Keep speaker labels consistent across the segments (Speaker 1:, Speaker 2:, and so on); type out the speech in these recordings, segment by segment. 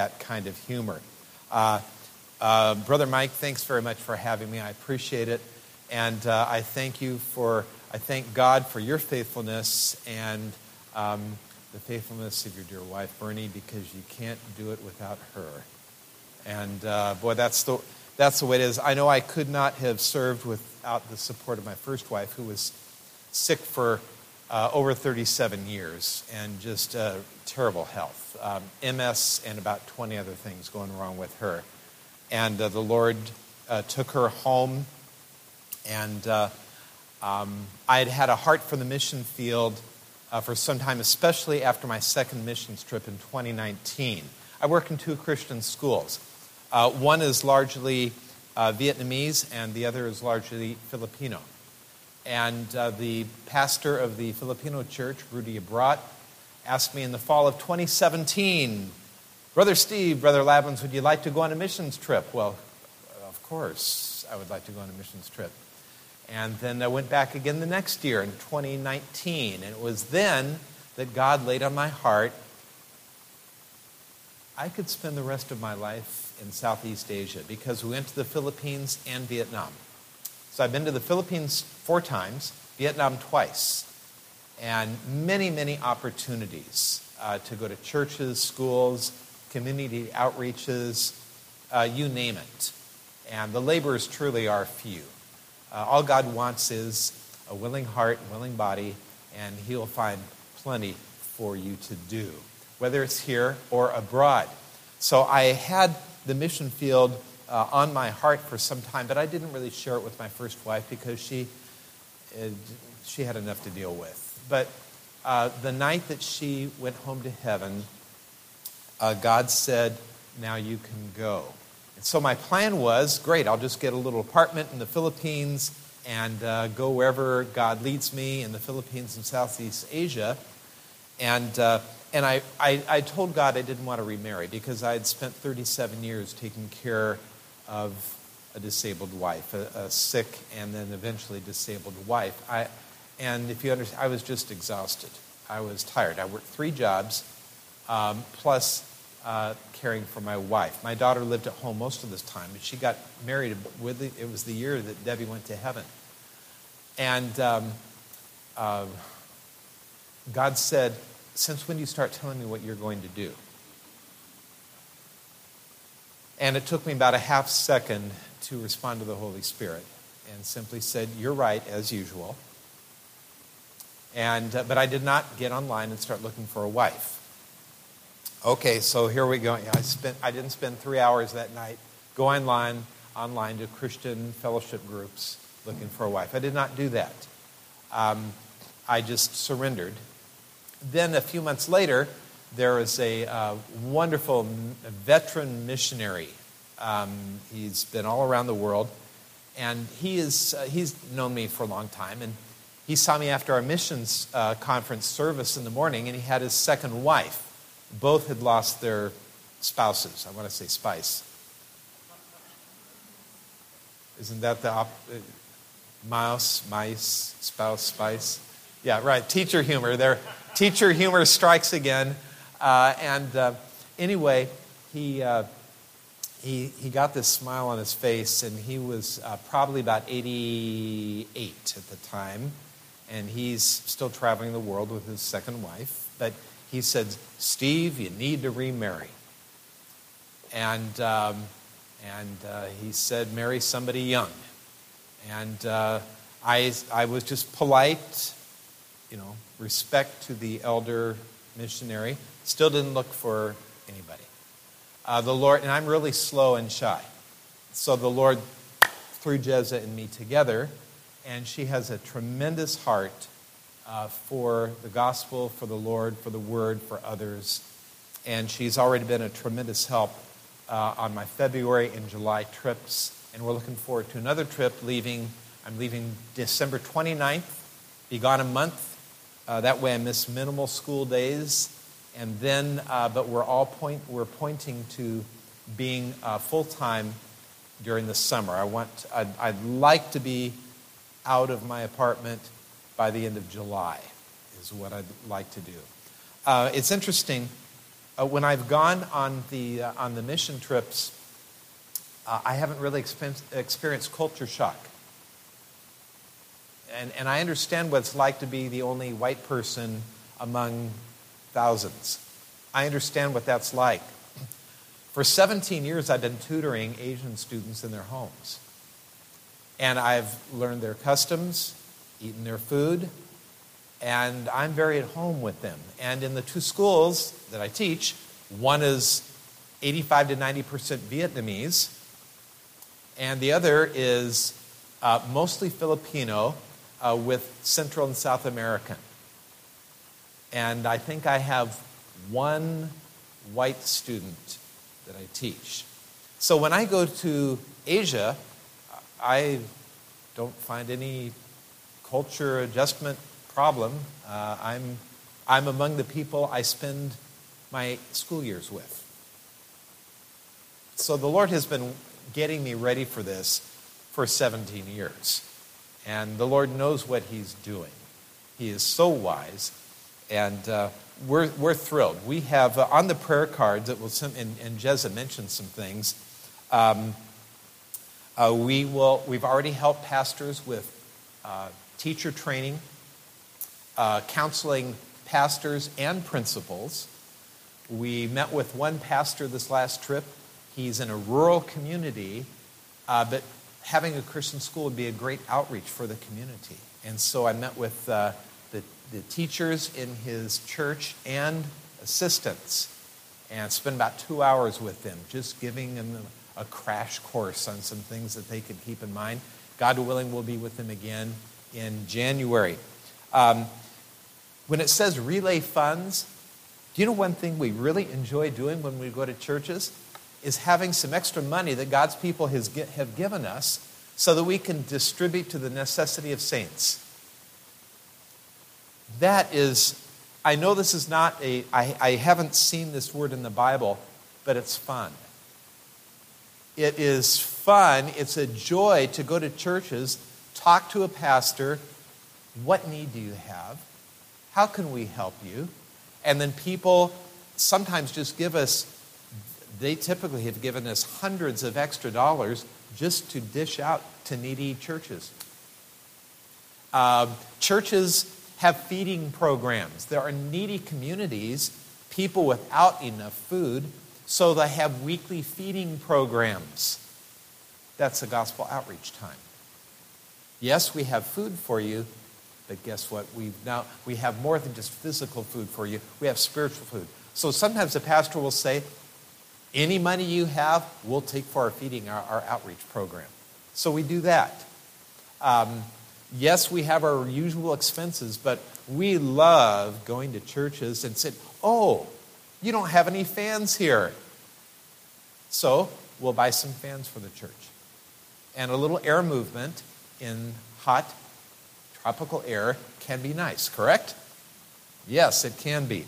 Speaker 1: that kind of humor. Uh, uh, Brother Mike, thanks very much for having me. I appreciate it. And uh, I thank you for, I thank God for your faithfulness and um, the faithfulness of your dear wife, Bernie, because you can't do it without her. And uh, boy, that's the, that's the way it is. I know I could not have served without the support of my first wife, who was sick for uh, over 37 years and just uh, terrible health. Um, MS and about 20 other things going wrong with her. And uh, the Lord uh, took her home, and uh, um, I had had a heart for the mission field uh, for some time, especially after my second missions trip in 2019. I work in two Christian schools. one is largely Vietnamese, and the other is largely Filipino. And uh, the pastor of the Filipino church, Rudy Abrat, asked me in the fall of 2017, Brother Steve, Brother Lavins, would you like to go on a missions trip? Well, of course, I would like to go on a missions trip. And then I went back again the next year in 2019. And it was then that God laid on my heart I could spend the rest of my life in Southeast Asia because we went to the Philippines and Vietnam. So I've been to the Philippines four times, Vietnam twice, and many, many opportunities uh, to go to churches, schools, community outreaches, uh, you name it. And the laborers truly are few. Uh, all God wants is a willing heart willing body, and He'll find plenty for you to do, whether it's here or abroad. So I had the mission field uh, on my heart for some time, but I didn't really share it with my first wife because she, uh, she had enough to deal with. But uh, the night that she went home to heaven, uh, God said, Now you can go. And so my plan was great, I'll just get a little apartment in the Philippines and uh, go wherever God leads me in the Philippines and Southeast Asia. And uh, and I, I, I, told God I didn't want to remarry because I had spent 37 years taking care of a disabled wife, a, a sick and then eventually disabled wife. I, and if you understand, I was just exhausted. I was tired. I worked three jobs um, plus uh, caring for my wife. My daughter lived at home most of this time, but she got married with the, it was the year that Debbie went to heaven. And um, uh, God said, Since when do you start telling me what you're going to do? And it took me about a half second to respond to the Holy Spirit and simply said, You're right, as usual. And, uh, but I did not get online and start looking for a wife. Okay, so here we go. I, spent, I didn't spend three hours that night going online, online to Christian fellowship groups looking for a wife. I did not do that. Um, I just surrendered. Then a few months later, there is a uh, wonderful veteran missionary. Um, he's been all around the world, and he is, uh, he's known me for a long time. And he saw me after our missions uh, conference service in the morning, and he had his second wife. Both had lost their spouses. I want to say spice. Isn't that the op- uh, mouse, mice, spouse, spice? Yeah, right. Teacher humor. Their teacher humor strikes again. Uh, and uh, anyway, he, uh, he, he got this smile on his face, and he was uh, probably about 88 at the time. And he's still traveling the world with his second wife. But he said, Steve, you need to remarry. And, um, and uh, he said, marry somebody young. And uh, I, I was just polite, you know, respect to the elder missionary. Still didn't look for anybody. Uh, the Lord, and I'm really slow and shy. So the Lord threw Jezza and me together, and she has a tremendous heart uh, for the gospel, for the Lord, for the word, for others. And she's already been a tremendous help uh, on my February and July trips. And we're looking forward to another trip leaving. I'm leaving December 29th, be gone a month. Uh, that way I miss minimal school days and then, uh, but we're all point, we're pointing to being uh, full time during the summer. I want, I'd, I'd, like to be out of my apartment by the end of July, is what I'd like to do. Uh, it's interesting. Uh, when I've gone on the, uh, on the mission trips, I haven't really experienced culture shock. And, and I understand what it's like to be the only white person among thousands. I understand what that's like. For 17 years, I've been tutoring Asian students in their homes. And I've learned their customs, eaten their food, and I'm very at home with them. And in the two schools that I teach, one is 85 to 90% Vietnamese, and the other is uh, mostly Filipino uh, with Central and South American. And I think I have one white student that I teach. So when I go to Asia, I don't find any culture adjustment problem. Uh, I'm, I'm among the people I spend my school years with. So the Lord has been getting me ready for this for 17 years. And the Lord knows what He's doing. He is so wise. And uh, we're, we're thrilled. We have uh, on the prayer cards, it will, and, and Jezza mentioned some things. Um, uh, we will, we've already helped pastors with uh, teacher training, uh, counseling pastors and principals. We met with one pastor this last trip. He's in a rural community, uh, but having a Christian school would be a great outreach for the community. And so I met with uh, the, the teachers in his church and assistants and spent about two hours with them, just giving them a crash course on some things that they could keep in mind. God willing, we'll be with them again in January. Um, when it says relay funds, do you know one thing we really enjoy doing when we go to churches? Is having some extra money that God's people has, have given us so that we can distribute to the necessity of saints. That is, I know this is not a, I, I haven't seen this word in the Bible, but it's fun. It is fun, it's a joy to go to churches, talk to a pastor. What need do you have? How can we help you? And then people sometimes just give us, they typically have given us hundreds of extra dollars just to dish out to needy churches. Uh, churches have feeding programs. There are needy communities, people without enough food, so they have weekly feeding programs. That's the gospel outreach time. Yes, we have food for you, but guess what? We now we have more than just physical food for you. We have spiritual food. So sometimes the pastor will say, any money you have, we'll take for our feeding, our, our outreach program. So we do that. Um, yes, we have our usual expenses, but we love going to churches and saying, oh, you don't have any fans here. So we'll buy some fans for the church. And a little air movement in hot tropical air can be nice, correct? Yes, it can be.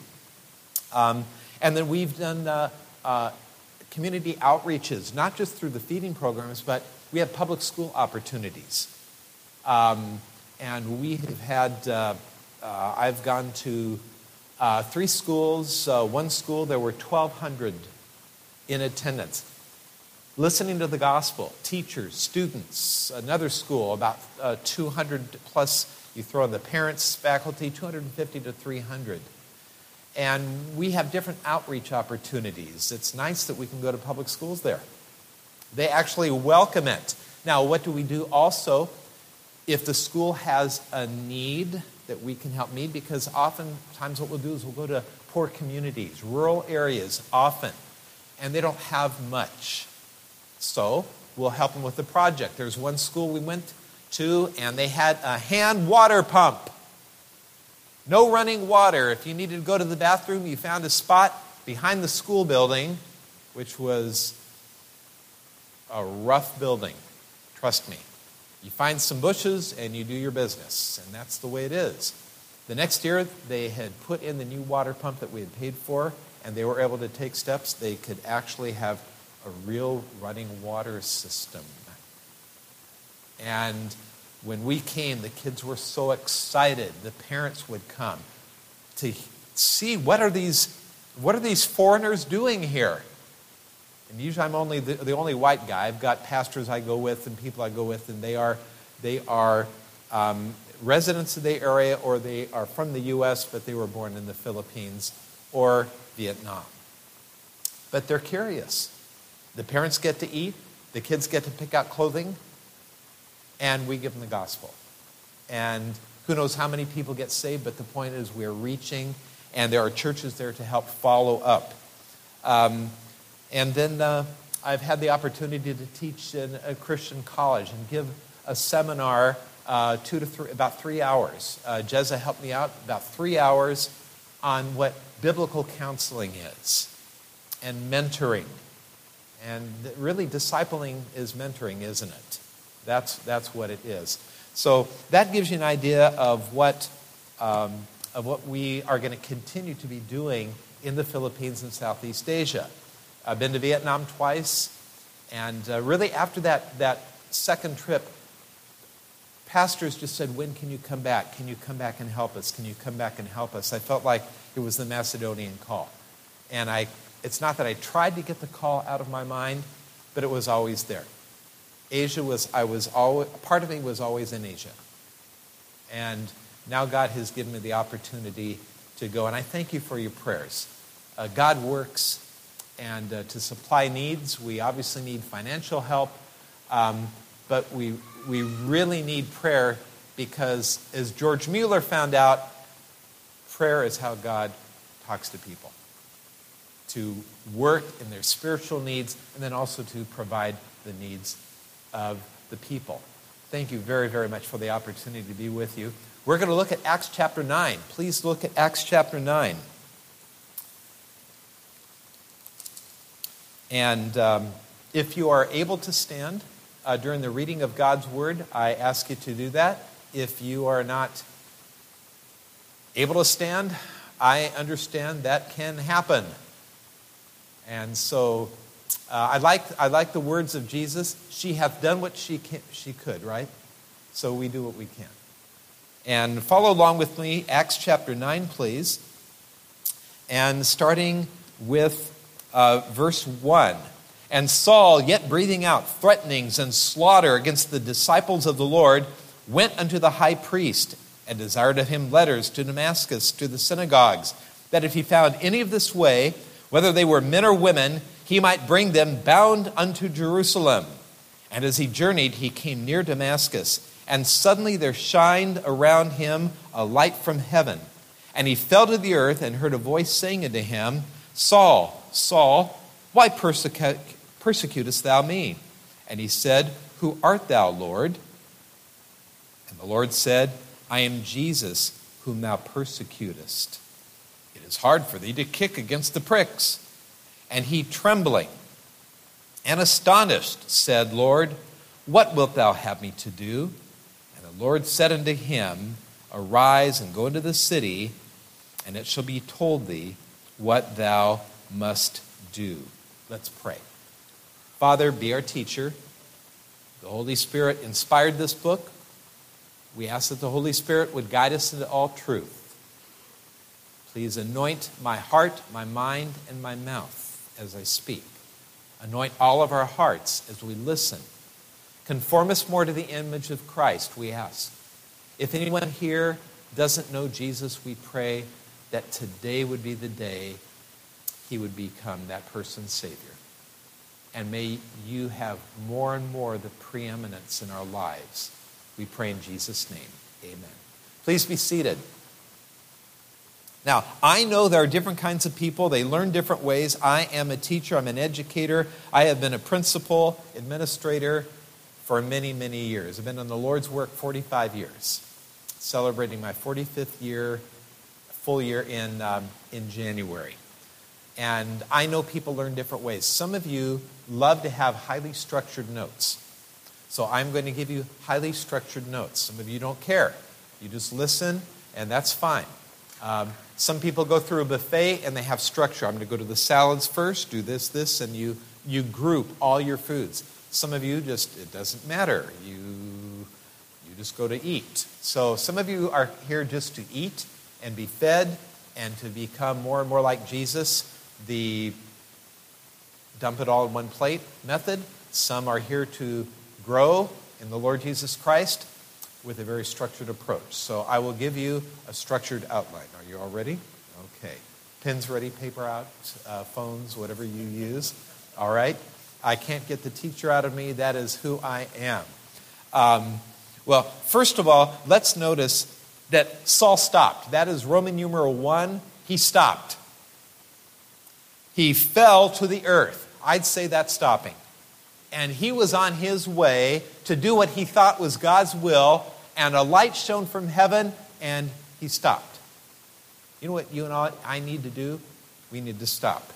Speaker 1: Um, and then we've done uh, uh, community outreaches, not just through the feeding programs, but we have public school opportunities. Um, and we have had, uh, uh I've gone to uh, three schools. Uh, one school, there were 1,200 in attendance listening to the gospel, teachers, students, another school, about uh, 200 plus, you throw in the parents, faculty, 250 to 300. And we have different outreach opportunities. It's nice that we can go to public schools there. They actually welcome it. Now, what do we do also if the school has a need that we can help meet? Because oftentimes what we'll do is we'll go to poor communities, rural areas, often, and they don't have much. So we'll help them with the project. There's one school we went to, and they had a hand water pump. No running water. If you needed to go to the bathroom, you found a spot behind the school building, which was a rough building. Trust me. You find some bushes and you do your business, and that's the way it is. The next year, they had put in the new water pump that we had paid for, and they were able to take steps. They could actually have a real running water system. And when we came, the kids were so excited. The parents would come to see what are these What are these foreigners doing here? And usually I'm only the, the only white guy. I've got pastors I go with and people I go with, and they are, they are um, residents of the area or they are from the U.S., but they were born in the Philippines or Vietnam. But they're curious. The parents get to eat, the kids get to pick out clothing, and we give them the gospel. And who knows how many people get saved, but the point is we're reaching, and there are churches there to help follow up. Um, and then uh, I've had the opportunity to teach in a Christian college and give a seminar uh, two to three, about three hours. Uh, Jezza helped me out about three hours on what biblical counseling is and mentoring. And really, discipling is mentoring, isn't it? That's, that's what it is. So that gives you an idea of what, um, of what we are going to continue to be doing in the Philippines and Southeast Asia. I've been to Vietnam twice, and uh, really after that, that second trip, pastors just said, When can you come back? Can you come back and help us? Can you come back and help us? I felt like it was the Macedonian call. And I, it's not that I tried to get the call out of my mind, but it was always there. Asia was, I was always, part of me was always in Asia. And now God has given me the opportunity to go. And I thank you for your prayers. Uh, God works and uh, to supply needs. We obviously need financial help, um, but we, we really need prayer because, as George Mueller found out, prayer is how God talks to people. To work in their spiritual needs and then also to provide the needs of the people. Thank you very, very much for the opportunity to be with you. We're going to look at Acts chapter 9. Please look at Acts chapter 9. And um, if you are able to stand uh, during the reading of God's word, I ask you to do that. If you are not able to stand, I understand that can happen. And so uh, I, like, I like the words of Jesus. She hath done what she, can, she could, right? So we do what we can. And follow along with me, Acts chapter 9, please. And starting with uh, verse 1. And Saul, yet breathing out threatenings and slaughter against the disciples of the Lord, went unto the high priest and desired of him letters to Damascus, to the synagogues, that if he found any of this way, whether they were men or women, he might bring them bound unto Jerusalem. And as he journeyed, he came near Damascus, and suddenly there shined around him a light from heaven. And he fell to the earth and heard a voice saying unto him, Saul, Saul, why persecutest thou me? And he said, Who art thou, Lord? And the Lord said, I am Jesus, whom thou persecutest. It is hard for thee to kick against the pricks. And he, trembling and astonished, said, Lord, what wilt thou have me to do? And the Lord said unto him, Arise and go into the city, and it shall be told thee what thou must do. Let's pray. Father, be our teacher. The Holy Spirit inspired this book. We ask that the Holy Spirit would guide us into all truth. Please anoint my heart, my mind, and my mouth as I speak. Anoint all of our hearts as we listen. Conform us more to the image of Christ, we ask. If anyone here doesn't know Jesus, we pray that today would be the day he would become that person's Savior. And may you have more and more the preeminence in our lives. We pray in Jesus' name. Amen. Please be seated. Now, I know there are different kinds of people. They learn different ways. I am a teacher, I'm an educator. I have been a principal, administrator for many, many years. I've been in the Lord's work 45 years, celebrating my 45th year, full year in, um, in January. And I know people learn different ways. Some of you love to have highly structured notes. So I'm going to give you highly structured notes. Some of you don't care. You just listen, and that's fine. Um, some people go through a buffet and they have structure. I'm going to go to the salads first, do this, this, and you, you group all your foods. Some of you just, it doesn't matter. You, you just go to eat. So some of you are here just to eat and be fed, and to become more and more like Jesus, the dump it all in one plate method. Some are here to grow in the Lord Jesus Christ with a very structured approach. So I will give you a structured outline. Are you all ready? Okay. Pens ready, paper out, uh, phones, whatever you use. All right. I can't get the teacher out of me. That is who I am. Um, well, first of all, let's notice that Saul stopped. That is Roman numeral one. He stopped. He fell to the earth. I'd say that's stopping. And he was on his way to do what he thought was God's will, and a light shone from heaven, and he stopped. You know what you and I, need to do? We need to stop.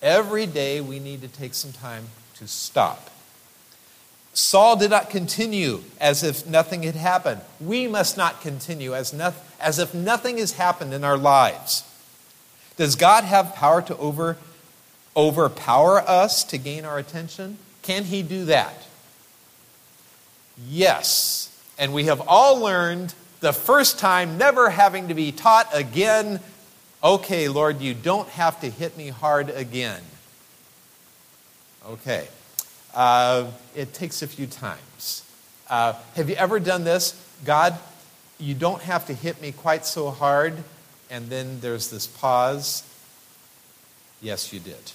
Speaker 1: Every day we need to take some time to stop. Saul did not continue as if nothing had happened. We must not continue as, no, as if nothing has happened in our lives. Does God have power to over, overpower us to gain our attention? Can He do that? Yes. And we have all learned the first time, never having to be taught again okay, Lord, you don't have to hit me hard again. Okay. Uh, it takes a few times. Uh, have you ever done this? God, you don't have to hit me quite so hard, and then there's this pause. Yes, you did.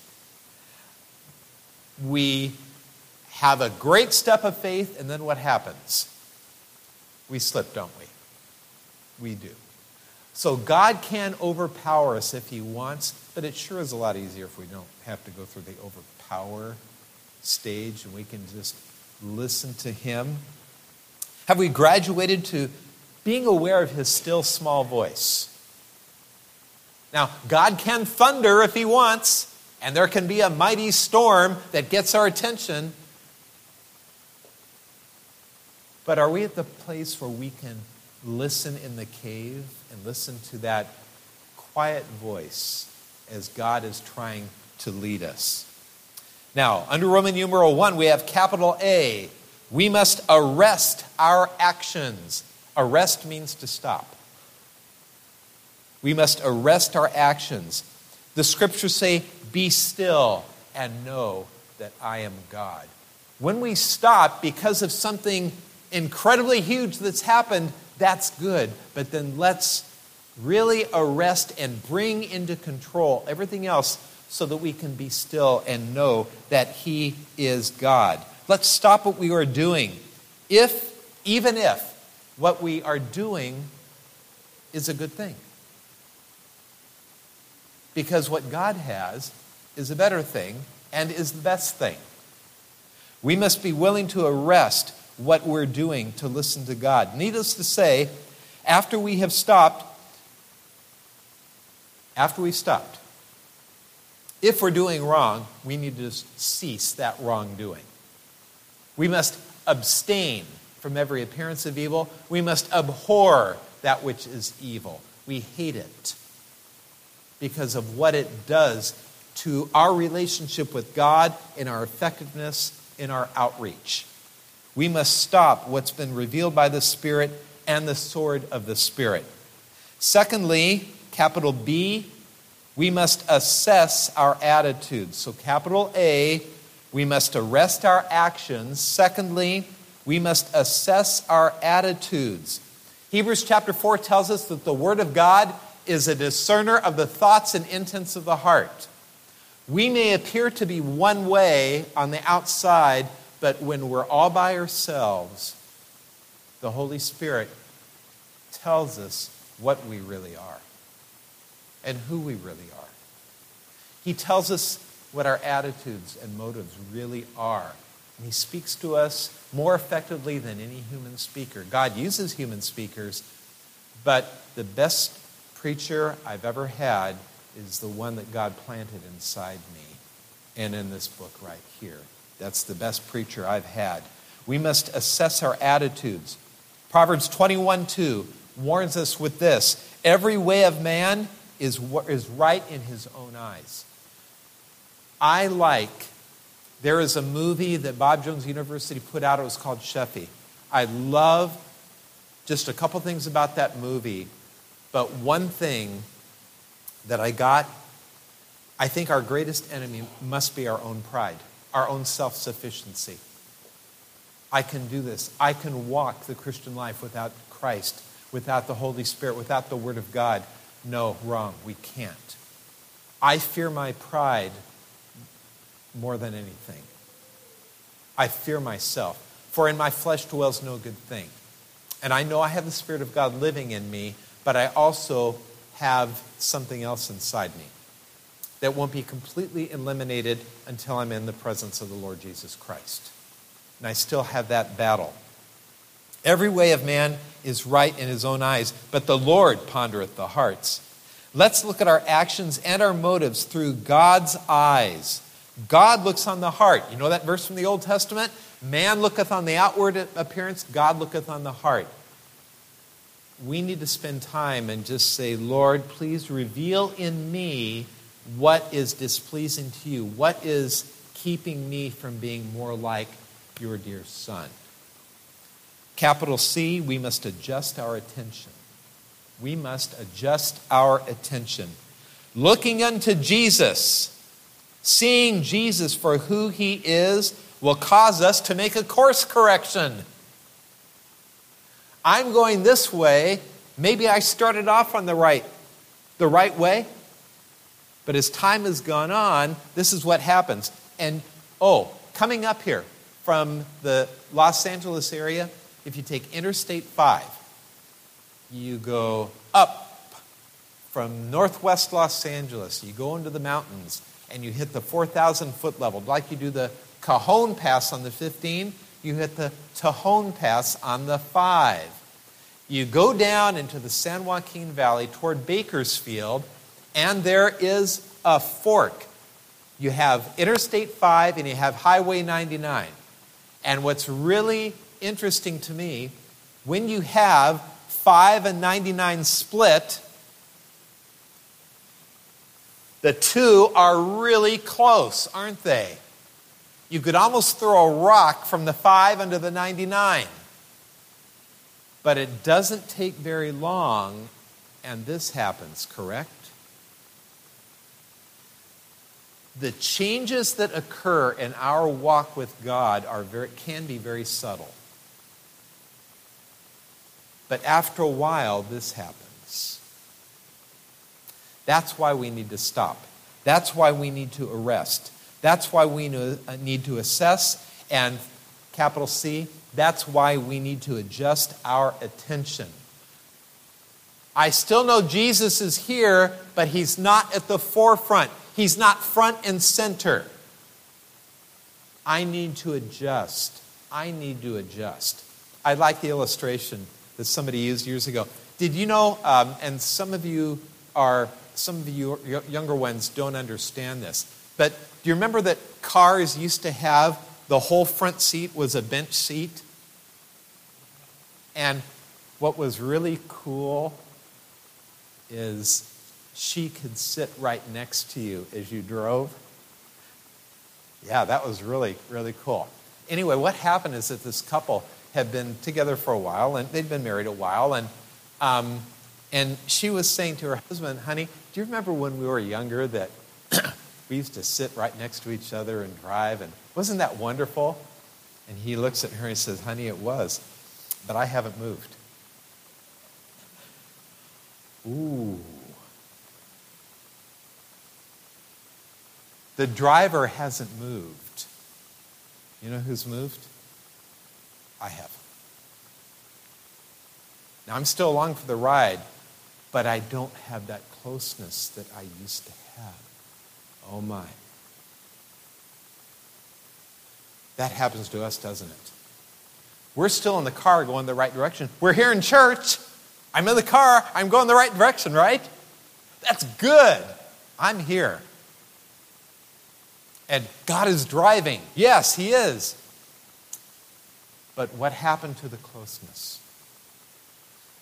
Speaker 1: We have a great step of faith, and then what happens? We slip, don't we? We do. So God can overpower us if He wants, but it sure is a lot easier if we don't have to go through the overpower stage and we can just listen to Him. Have we graduated to being aware of His still small voice? Now, God can thunder if He wants, and there can be a mighty storm that gets our attention. But are we at the place where we can listen in the cave and listen to that quiet voice as God is trying to lead us? Now, under Roman numeral 1, we have capital A. We must arrest our actions. Arrest means to stop. We must arrest our actions. The scriptures say, Be still and know that I am God. When we stop because of something incredibly huge that's happened, that's good. But then let's really arrest and bring into control everything else so that we can be still and know that He is God. Let's stop what we are doing. If, even if, what we are doing is a good thing. Because what God has is a better thing and is the best thing. We must be willing to arrest what we're doing to listen to God. Needless to say, after we have stopped, after we've stopped, if we're doing wrong, we need to cease that wrongdoing. We must abstain from every appearance of evil. We must abhor that which is evil. We hate it because of what it does to our relationship with God, in our effectiveness, in our outreach. We must stop what's been revealed by the Spirit and the sword of the Spirit. Secondly, capital B, we must assess our attitudes. So, capital A, we must arrest our actions. Secondly, we must assess our attitudes. Hebrews chapter 4 tells us that the Word of God is a discerner of the thoughts and intents of the heart. We may appear to be one way on the outside, but when we're all by ourselves, the Holy Spirit tells us what we really are and who we really are. He tells us what our attitudes and motives really are. And he speaks to us more effectively than any human speaker. God uses human speakers, but the best preacher I've ever had is the one that God planted inside me and in this book right here. That's the best preacher I've had. We must assess our attitudes. Proverbs 21 2 warns us with this every way of man is, is right in his own eyes. I like, there is a movie that Bob Jones University put out, it was called Sheffey. I love just a couple things about that movie, but one thing that I got, I think our greatest enemy must be our own pride, our own self sufficiency. I can do this. I can walk the Christian life without Christ, without the Holy Spirit, without the Word of God. No, wrong. We can't. I fear my pride more than anything. I fear myself, for in my flesh dwells no good thing. And I know I have the Spirit of God living in me, but I also have something else inside me that won't be completely eliminated until I'm in the presence of the Lord Jesus Christ. And I still have that battle. Every way of man is right in his own eyes, but the Lord pondereth the hearts. Let's look at our actions and our motives through God's eyes. God looks on the heart. You know that verse from the Old Testament? Man looketh on the outward appearance, God looketh on the heart. We need to spend time and just say, Lord, please reveal in me what is displeasing to you, what is keeping me from being more like your dear Son. Capital C, we must adjust our attention. We must adjust our attention. Looking unto Jesus, seeing Jesus for who he is, will cause us to make a course correction. I'm going this way. Maybe I started off on the right, the right way. But as time has gone on, this is what happens. And oh, coming up here from the Los Angeles area, if you take Interstate 5, you go up from northwest Los Angeles, you go into the mountains, and you hit the 4,000 foot level, like you do the Cajon Pass on the 15, you hit the Tejon Pass on the 5. You go down into the San Joaquin Valley toward Bakersfield, and there is a fork. You have Interstate 5 and you have Highway 99. And what's really interesting to me, when you have 5 and 99 split, the two are really close, aren't they? You could almost throw a rock from the 5 into the 99. But it doesn't take very long, and this happens, correct? The changes that occur in our walk with God are very, can be very subtle. But after a while, this happens. That's why we need to stop. That's why we need to arrest. That's why we uh, need to assess and, capital C, that's why we need to adjust our attention. I still know Jesus is here, but he's not at the forefront. He's not front and center. I need to adjust. I need to adjust. I like the illustration that somebody used years ago. Did you know, um, and some of you are, some of you younger ones don't understand this, but do you remember that cars used to have the whole front seat was a bench seat? And what was really cool is she could sit right next to you as you drove. Yeah, that was really, really cool. Anyway, what happened is that this couple had been together for a while, and they'd been married a while, and um, and she was saying to her husband, "Honey, do you remember when we were younger that we used to sit right next to each other and drive. And wasn't that wonderful? And he looks at her and says, Honey, it was, but I haven't moved. Ooh. The driver hasn't moved. You know who's moved? I have. Now, I'm still along for the ride, but I don't have that closeness that I used to have. Oh my. That happens to us, doesn't it? We're still in the car going the right direction. We're here in church. I'm in the car. I'm going the right direction, right? That's good. I'm here. And God is driving. Yes, He is. But what happened to the closeness?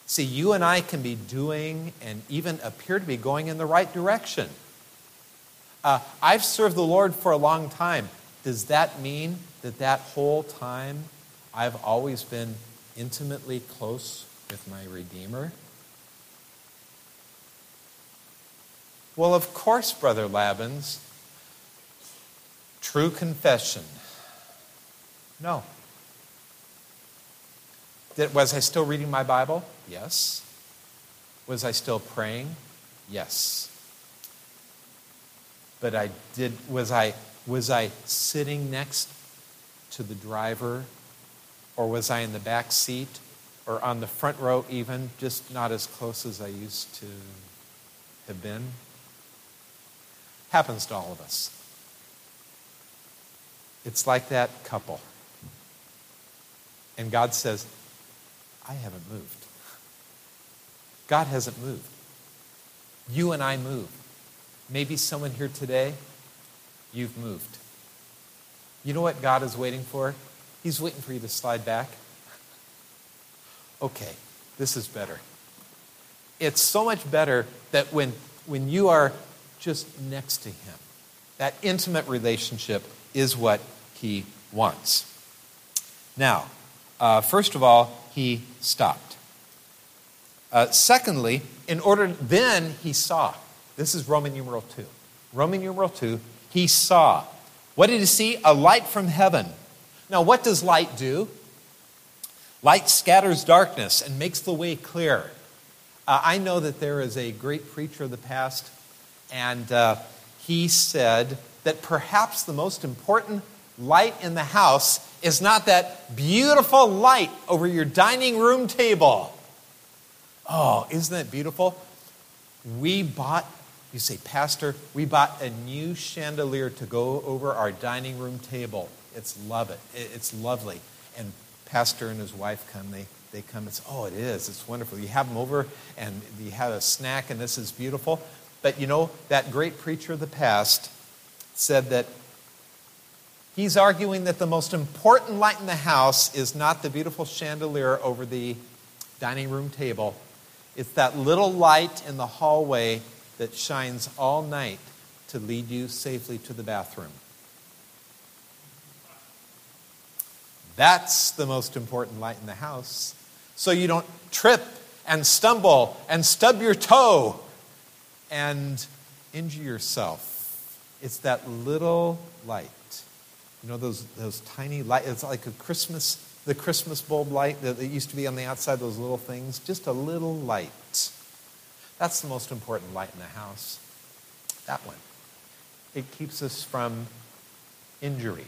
Speaker 1: See, you and I can be doing and even appear to be going in the right direction. Uh, I've served the Lord for a long time. Does that mean that that whole time I've always been intimately close with my Redeemer? Well, of course, Brother Labins. True confession. No. Did, was I still reading my Bible? Yes. Was I still praying? Yes. But I did was I was I sitting next to the driver or was I in the back seat or on the front row even just not as close as I used to have been? Happens to all of us. It's like that couple. And God says, I haven't moved. God hasn't moved. You and I move. Maybe someone here today, you've moved. You know what God is waiting for? He's waiting for you to slide back. Okay, this is better. It's so much better that when, when you are just next to Him, that intimate relationship is what He wants. Now, uh, first of all, He stopped. Uh, secondly, in order, then he saw. This is Roman numeral 2. Roman numeral 2, he saw. What did he see? A light from heaven. Now, what does light do? Light scatters darkness and makes the way clear. Uh, I know that there is a great preacher of the past, and uh, he said that perhaps the most important light in the house is not that beautiful light over your dining room table. Oh, isn't that beautiful? We bought, you say, Pastor, we bought a new chandelier to go over our dining room table. It's love it. It's lovely. And Pastor and his wife come, they, they come say, Oh, it is. It's wonderful. You have them over and you have a snack, and this is beautiful. But you know, that great preacher of the past said that he's arguing that the most important light in the house is not the beautiful chandelier over the dining room table, it's that little light in the hallway that shines all night to lead you safely to the bathroom. That's the most important light in the house. So you don't trip and stumble and stub your toe and injure yourself. It's that little light. You know, those, those tiny light. it's like a Christmas the Christmas bulb light that used to be on the outside, those little things, just a little light. That's the most important light in the house. That one. It keeps us from injury,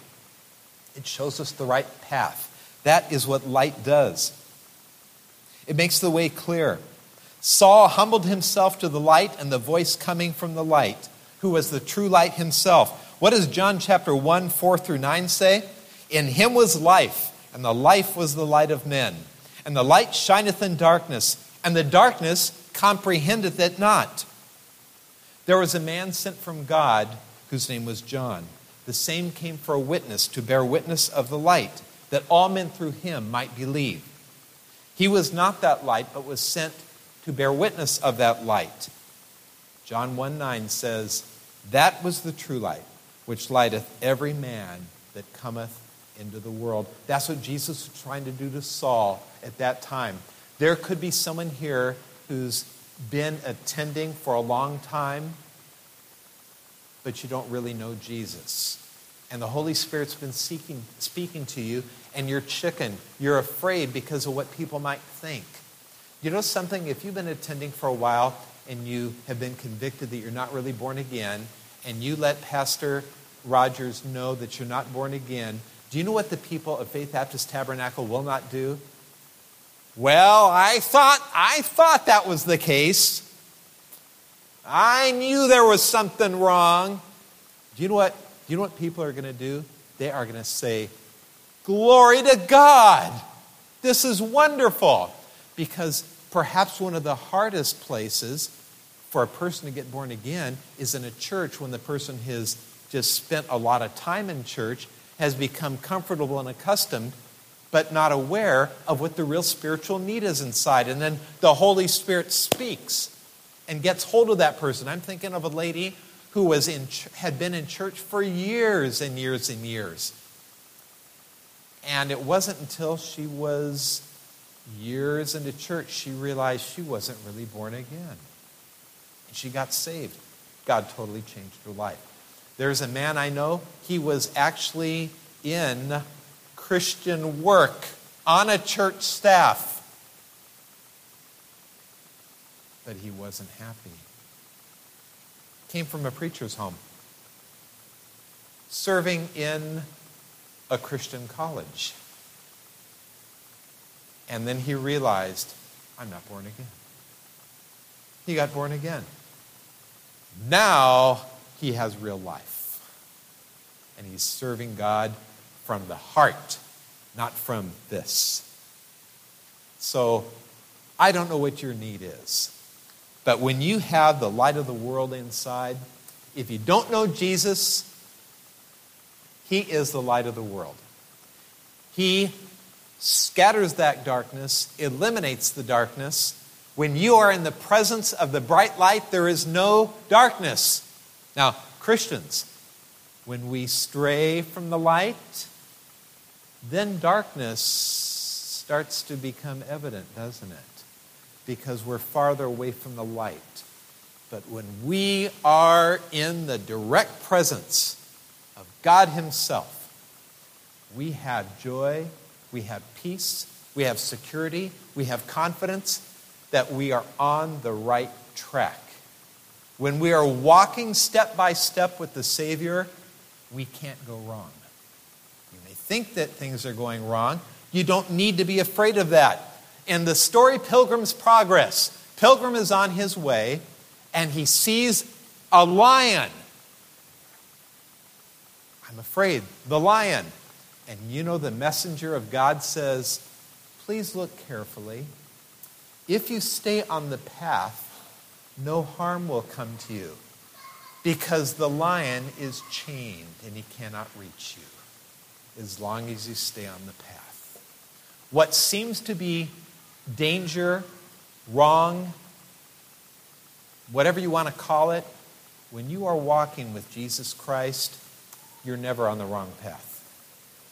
Speaker 1: it shows us the right path. That is what light does. It makes the way clear. Saul humbled himself to the light and the voice coming from the light, who was the true light himself. What does John chapter 1, 4 through 9 say? In him was life and the life was the light of men. And the light shineth in darkness, and the darkness comprehendeth it not. There was a man sent from God whose name was John. The same came for a witness, to bear witness of the light, that all men through him might believe. He was not that light, but was sent to bear witness of that light. John 1 9 says, That was the true light, which lighteth every man that cometh into the world. That's what Jesus was trying to do to Saul at that time. There could be someone here who's been attending for a long time, but you don't really know Jesus. And the Holy Spirit's been seeking, speaking to you, and you're chicken. You're afraid because of what people might think. You know something? If you've been attending for a while and you have been convicted that you're not really born again, and you let Pastor Rogers know that you're not born again, do you know what the people of Faith Baptist Tabernacle will not do? Well, I thought I thought that was the case. I knew there was something wrong. Do you know what? Do you know what people are going to do? They are going to say, "Glory to God. This is wonderful." Because perhaps one of the hardest places for a person to get born again is in a church when the person has just spent a lot of time in church has become comfortable and accustomed, but not aware of what the real spiritual need is inside. And then the Holy Spirit speaks and gets hold of that person. I'm thinking of a lady who was in, had been in church for years and years and years. And it wasn't until she was years into church she realized she wasn't really born again. And she got saved. God totally changed her life. There's a man I know, he was actually in Christian work on a church staff. But he wasn't happy. Came from a preacher's home, serving in a Christian college. And then he realized, I'm not born again. He got born again. Now he has real life. And he's serving God from the heart, not from this. So I don't know what your need is. But when you have the light of the world inside, if you don't know Jesus, he is the light of the world. He scatters that darkness, eliminates the darkness. When you are in the presence of the bright light, there is no darkness. Now, Christians, when we stray from the light, then darkness starts to become evident, doesn't it? Because we're farther away from the light. But when we are in the direct presence of God Himself, we have joy, we have peace, we have security, we have confidence that we are on the right track. When we are walking step by step with the Savior, we can't go wrong. You may think that things are going wrong. You don't need to be afraid of that. In the story Pilgrim's Progress, Pilgrim is on his way and he sees a lion. I'm afraid. The lion. And you know, the messenger of God says, Please look carefully. If you stay on the path, no harm will come to you because the lion is chained and he cannot reach you as long as you stay on the path. What seems to be danger, wrong, whatever you want to call it, when you are walking with Jesus Christ, you're never on the wrong path.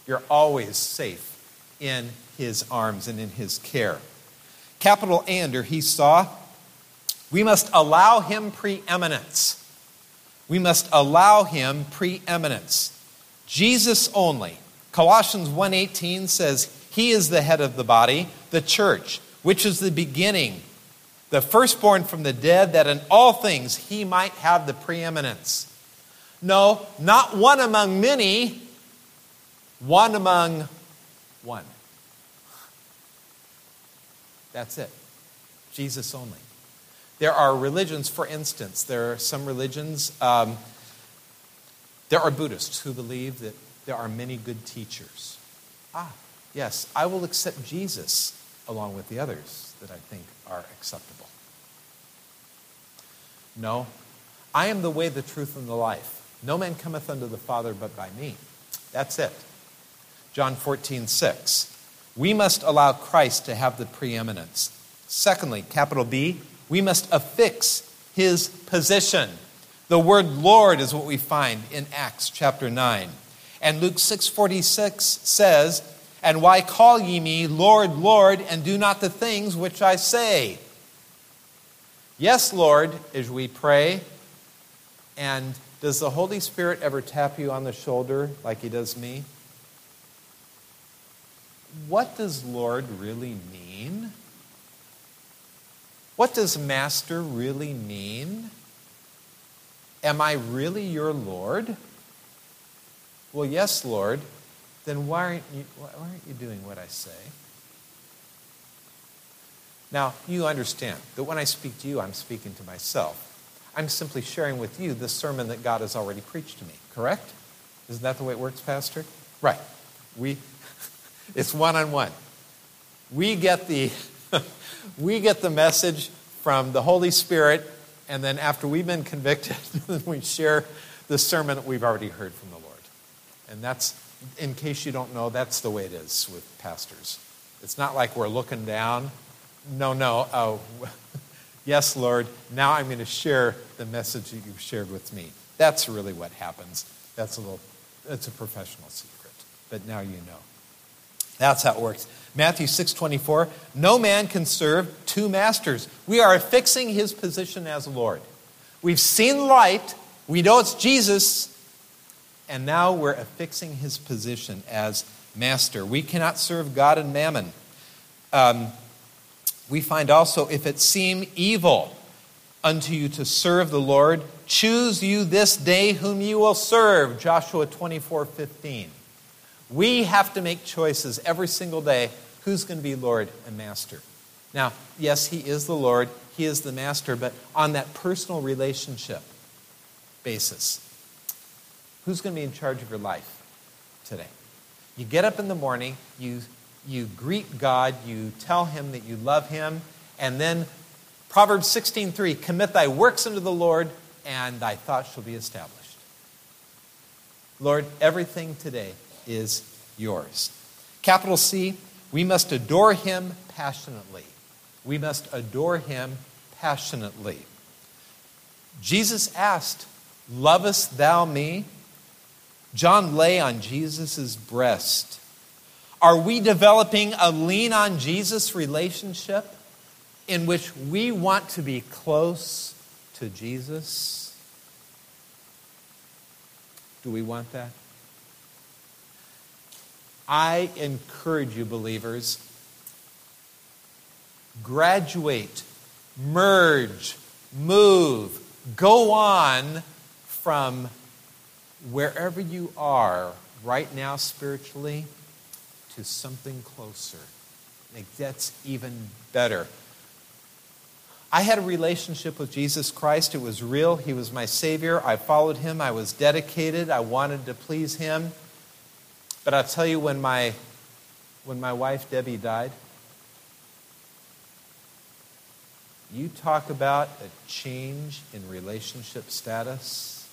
Speaker 1: You're always safe in his arms and in his care. Capital A under he saw, we must allow him preeminence. We must allow him preeminence. Jesus only. Colossians 1:18 says, "He is the head of the body, the church, which is the beginning, the firstborn from the dead, that in all things he might have the preeminence." No, not one among many, one among one. That's it. Jesus only. There are religions, for instance, there are some religions, um, there are Buddhists who believe that there are many good teachers. Ah, yes, I will accept Jesus along with the others that I think are acceptable. No, I am the way, the truth, and the life. No man cometh unto the Father but by me. That's it. John 14, 6. We must allow Christ to have the preeminence. Secondly, capital B, we must affix his position. The word Lord is what we find in Acts chapter 9. And Luke 6:46 says, "And why call ye me Lord, Lord, and do not the things which I say?" Yes, Lord, as we pray. And does the Holy Spirit ever tap you on the shoulder like he does me? What does Lord really mean? What does Master really mean? Am I really your Lord? Well, yes, Lord. Then why aren't you, why aren't you doing what I say? Now, you understand that when I speak to you, I'm speaking to myself. I'm simply sharing with you the sermon that God has already preached to me, correct? Isn't that the way it works, Pastor? Right. We, it's one on one. We get the we get the message from the Holy Spirit, and then after we've been convicted, we share the sermon that we've already heard from the Lord. And that's, in case you don't know, that's the way it is with pastors. It's not like we're looking down. No, no. Oh, yes, Lord. Now I'm going to share the message that you've shared with me. That's really what happens. That's a little. It's a professional secret, but now you know. That's how it works. Matthew 6:24, no man can serve two masters. We are fixing his position as Lord. We've seen light. We know it's Jesus. And now we're affixing his position as master. We cannot serve God and mammon. Um, we find also, if it seem evil unto you to serve the Lord, choose you this day whom you will serve. Joshua 24 15. We have to make choices every single day who's going to be Lord and Master. Now, yes, He is the Lord, He is the Master, but on that personal relationship basis, who's going to be in charge of your life today? You get up in the morning, you, you greet God, you tell Him that you love Him, and then Proverbs 16:3, commit thy works unto the Lord, and thy thoughts shall be established. Lord, everything today is yours. Capital C, we must adore him passionately. We must adore him passionately. Jesus asked, Lovest thou me? John lay on Jesus' breast. Are we developing a lean on Jesus relationship in which we want to be close to Jesus? Do we want that? I encourage you, believers, graduate, merge, move, go on from wherever you are right now spiritually to something closer. Like that's even better. I had a relationship with Jesus Christ. It was real. He was my Savior. I followed Him. I was dedicated. I wanted to please Him. But I'll tell you, when my, when my wife Debbie died, you talk about a change in relationship status.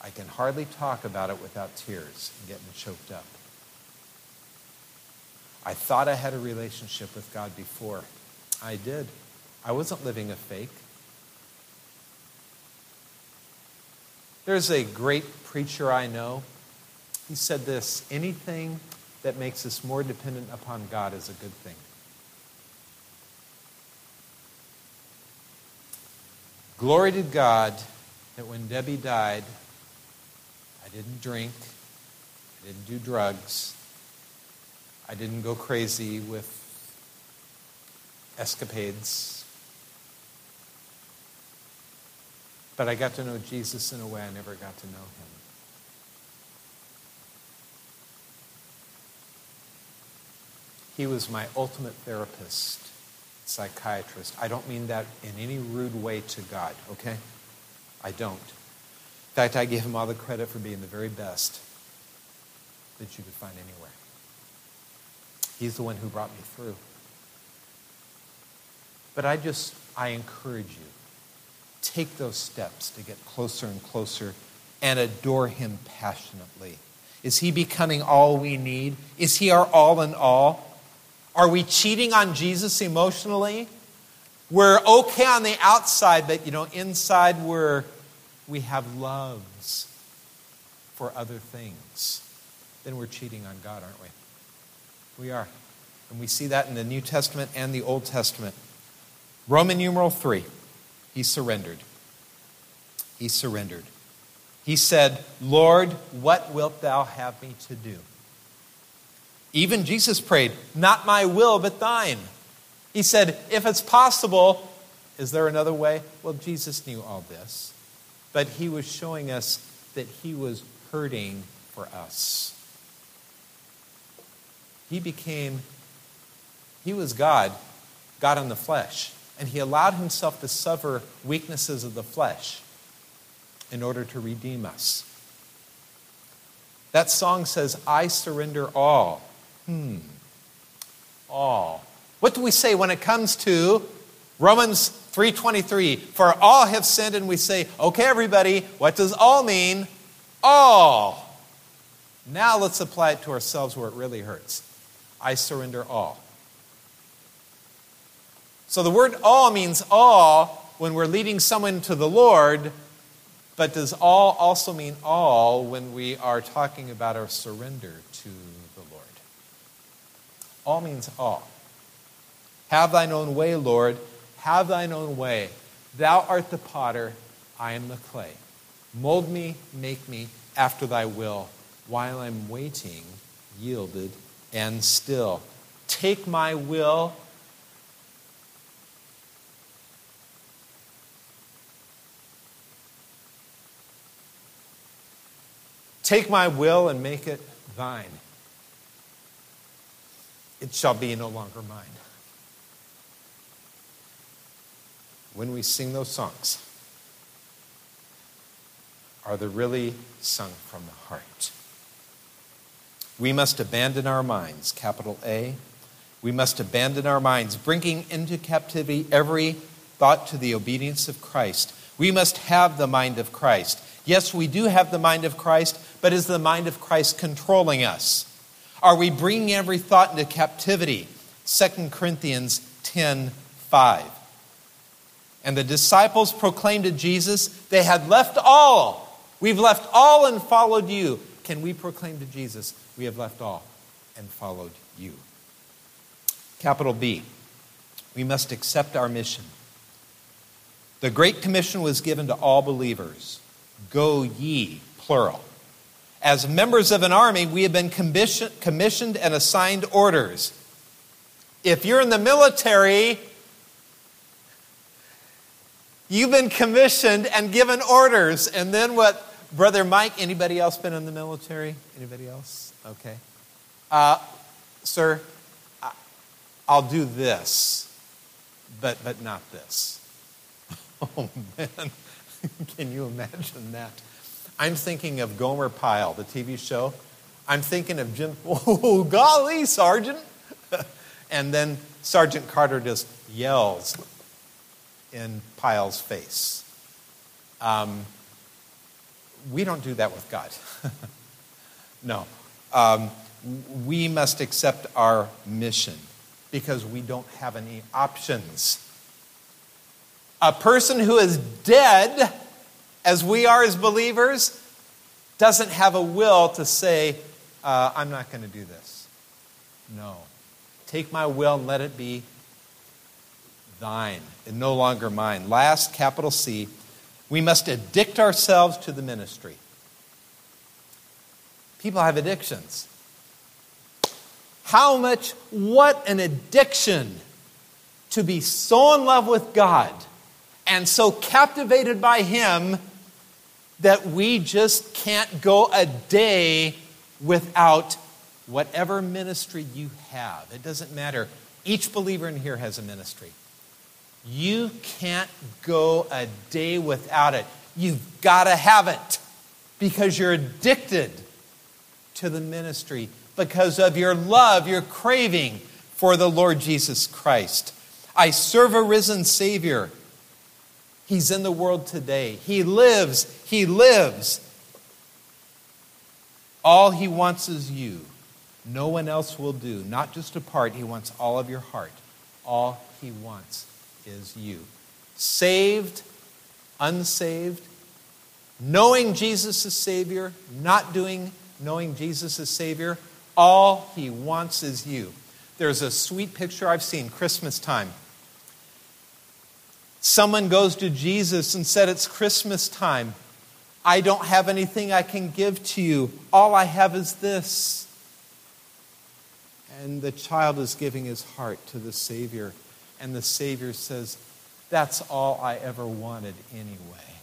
Speaker 1: I can hardly talk about it without tears and getting choked up. I thought I had a relationship with God before. I did. I wasn't living a fake. There's a great preacher I know he said this anything that makes us more dependent upon God is a good thing. Glory to God that when Debbie died, I didn't drink, I didn't do drugs, I didn't go crazy with escapades. But I got to know Jesus in a way I never got to know him. He was my ultimate therapist, psychiatrist. I don't mean that in any rude way to God, okay? I don't. In fact, I give him all the credit for being the very best that you could find anywhere. He's the one who brought me through. But I just, I encourage you, take those steps to get closer and closer and adore him passionately. Is he becoming all we need? Is he our all in all? Are we cheating on Jesus emotionally? We're okay on the outside, but you know, inside we're we have loves for other things. Then we're cheating on God, aren't we? We are. And we see that in the New Testament and the Old Testament. Roman numeral 3. He surrendered. He surrendered. He said, Lord, what wilt thou have me to do? Even Jesus prayed, Not my will, but thine. He said, If it's possible, is there another way? Well, Jesus knew all this, but he was showing us that he was hurting for us. He became, he was God, God in the flesh, and he allowed himself to suffer weaknesses of the flesh in order to redeem us. That song says, I surrender all. Hmm. All. What do we say when it comes to Romans 3:23? For all have sinned and we say, "Okay everybody, what does all mean?" All. Now let's apply it to ourselves where it really hurts. I surrender all. So the word all means all when we're leading someone to the Lord, but does all also mean all when we are talking about our surrender to all means all. Have thine own way, Lord. Have thine own way. Thou art the potter, I am the clay. Mold me, make me after thy will, while I'm waiting, yielded and still. Take my will. Take my will and make it thine. It shall be no longer mine. When we sing those songs, are they really sung from the heart? We must abandon our minds, capital A. We must abandon our minds, bringing into captivity every thought to the obedience of Christ. We must have the mind of Christ. Yes, we do have the mind of Christ, but is the mind of Christ controlling us? Are we bringing every thought into captivity? 2 Corinthians 10 5. And the disciples proclaimed to Jesus, they had left all. We've left all and followed you. Can we proclaim to Jesus, we have left all and followed you? Capital B, we must accept our mission. The Great Commission was given to all believers Go ye, plural. As members of an army, we have been commissioned and assigned orders. If you're in the military, you've been commissioned and given orders. And then what, Brother Mike, anybody else been in the military? Anybody else? Okay. Uh, sir, I'll do this, but, but not this. Oh, man. Can you imagine that? I'm thinking of Gomer Pyle, the TV show. I'm thinking of Jim, oh, golly, Sergeant. and then Sergeant Carter just yells in Pyle's face. Um, we don't do that with God. no. Um, we must accept our mission because we don't have any options. A person who is dead as we are as believers, doesn't have a will to say, uh, I'm not going to do this. No. Take my will and let it be thine and no longer mine. Last, capital C, we must addict ourselves to the ministry. People have addictions. How much, what an addiction to be so in love with God and so captivated by Him that we just can't go a day without whatever ministry you have. It doesn't matter. Each believer in here has a ministry. You can't go a day without it. You've got to have it because you're addicted to the ministry because of your love, your craving for the Lord Jesus Christ. I serve a risen Savior He's in the world today. He lives. He lives. All he wants is you. No one else will do. Not just a part, he wants all of your heart. All he wants is you. Saved, unsaved, knowing Jesus is Savior, not doing, knowing Jesus is Savior, all he wants is you. There's a sweet picture I've seen Christmas time Someone goes to Jesus and said, It's Christmas time. I don't have anything I can give to you. All I have is this. And the child is giving his heart to the Savior. And the Savior says, That's all I ever wanted anyway,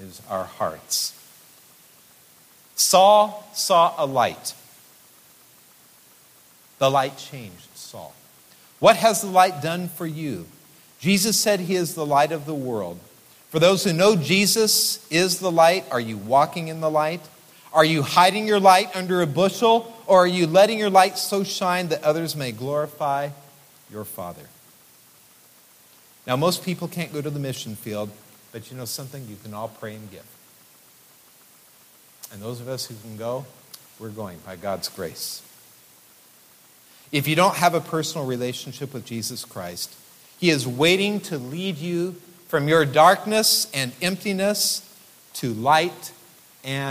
Speaker 1: is our hearts. Saul saw a light. The light changed Saul. What has the light done for you? Jesus said he is the light of the world. For those who know Jesus is the light, are you walking in the light? Are you hiding your light under a bushel, or are you letting your light so shine that others may glorify your Father? Now, most people can't go to the mission field, but you know something? You can all pray and give. And those of us who can go, we're going by God's grace. If you don't have a personal relationship with Jesus Christ, he is waiting to lead you from your darkness and emptiness to light and